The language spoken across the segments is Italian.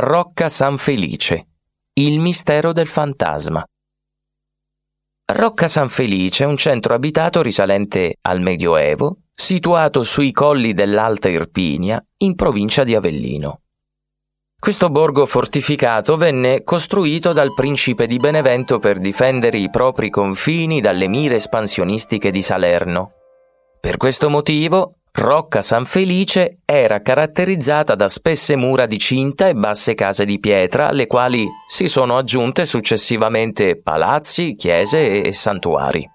Rocca San Felice, il mistero del fantasma. Rocca San Felice è un centro abitato risalente al Medioevo, situato sui colli dell'Alta Irpinia, in provincia di Avellino. Questo borgo fortificato venne costruito dal principe di Benevento per difendere i propri confini dalle mire espansionistiche di Salerno. Per questo motivo, Rocca San Felice era caratterizzata da spesse mura di cinta e basse case di pietra, alle quali si sono aggiunte successivamente palazzi, chiese e santuari.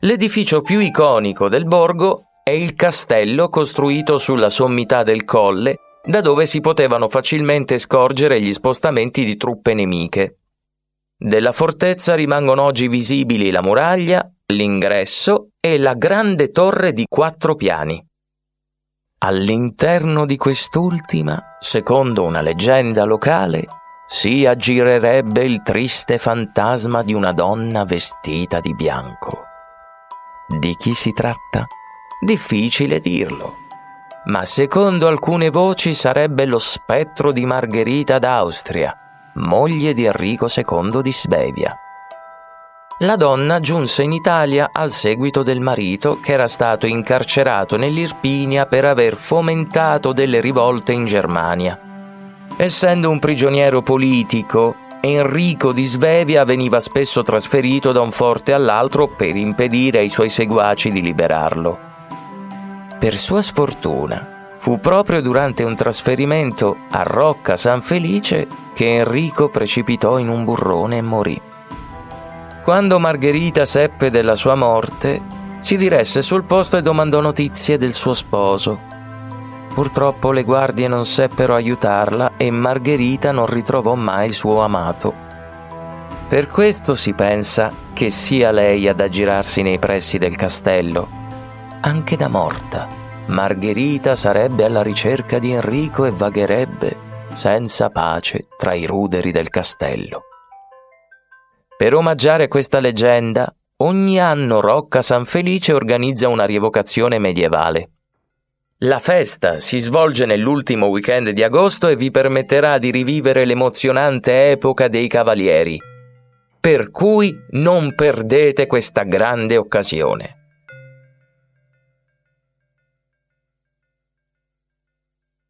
L'edificio più iconico del borgo è il castello costruito sulla sommità del colle, da dove si potevano facilmente scorgere gli spostamenti di truppe nemiche. Della fortezza rimangono oggi visibili la muraglia, l'ingresso e la grande torre di quattro piani. All'interno di quest'ultima, secondo una leggenda locale, si aggirerebbe il triste fantasma di una donna vestita di bianco. Di chi si tratta? Difficile dirlo, ma secondo alcune voci sarebbe lo spettro di Margherita d'Austria, moglie di Enrico II di Svevia. La donna giunse in Italia al seguito del marito che era stato incarcerato nell'Irpinia per aver fomentato delle rivolte in Germania. Essendo un prigioniero politico, Enrico di Svevia veniva spesso trasferito da un forte all'altro per impedire ai suoi seguaci di liberarlo. Per sua sfortuna, fu proprio durante un trasferimento a Rocca San Felice che Enrico precipitò in un burrone e morì. Quando Margherita seppe della sua morte, si diresse sul posto e domandò notizie del suo sposo. Purtroppo le guardie non seppero aiutarla e Margherita non ritrovò mai il suo amato. Per questo si pensa che sia lei ad aggirarsi nei pressi del castello. Anche da morta, Margherita sarebbe alla ricerca di Enrico e vagherebbe senza pace tra i ruderi del castello. Per omaggiare questa leggenda, ogni anno Rocca San Felice organizza una rievocazione medievale. La festa si svolge nell'ultimo weekend di agosto e vi permetterà di rivivere l'emozionante epoca dei Cavalieri. Per cui non perdete questa grande occasione.